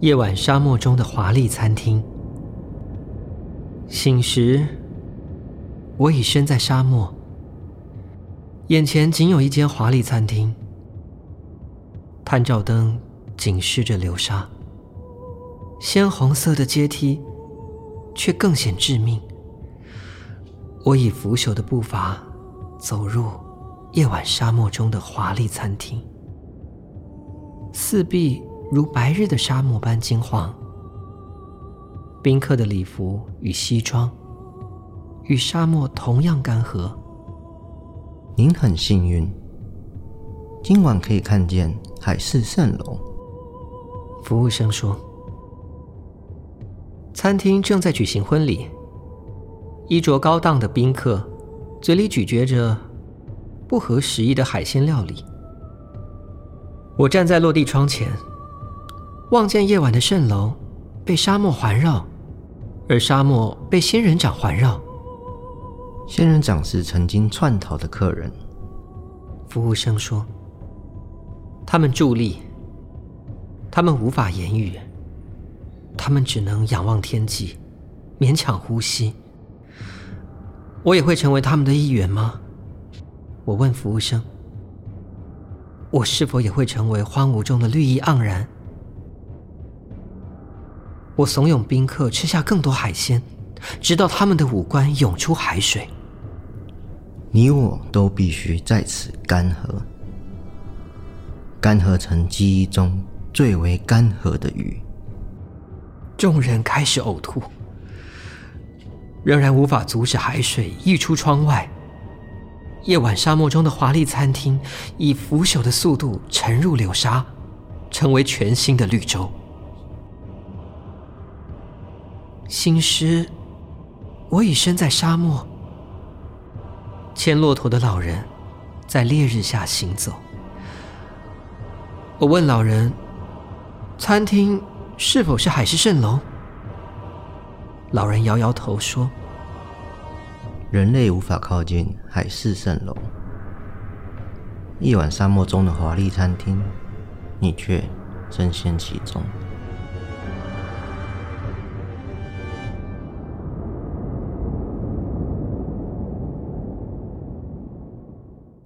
夜晚沙漠中的华丽餐厅。醒时，我已身在沙漠，眼前仅有一间华丽餐厅，探照灯警示着流沙，鲜红色的阶梯却更显致命。我以腐朽的步伐走入夜晚沙漠中的华丽餐厅，四壁如白日的沙漠般金黄。宾客的礼服与西装与沙漠同样干涸。您很幸运，今晚可以看见海市蜃楼。服务生说：“餐厅正在举行婚礼。”衣着高档的宾客，嘴里咀嚼着不合时宜的海鲜料理。我站在落地窗前，望见夜晚的蜃楼被沙漠环绕，而沙漠被仙人掌环绕。仙人掌是曾经窜逃的客人。服务生说：“他们伫立，他们无法言语，他们只能仰望天际，勉强呼吸。”我也会成为他们的一员吗？我问服务生。我是否也会成为荒芜中的绿意盎然？我怂恿宾客吃下更多海鲜，直到他们的五官涌出海水。你我都必须在此干涸，干涸成记忆中最为干涸的鱼。众人开始呕吐。仍然无法阻止海水溢出窗外。夜晚沙漠中的华丽餐厅以腐朽的速度沉入流沙，成为全新的绿洲。醒时，我已身在沙漠。牵骆驼的老人在烈日下行走。我问老人：“餐厅是否是海市蜃楼？”老人摇摇头说：“人类无法靠近海市蜃楼。夜晚沙漠中的华丽餐厅，你却深陷其中。”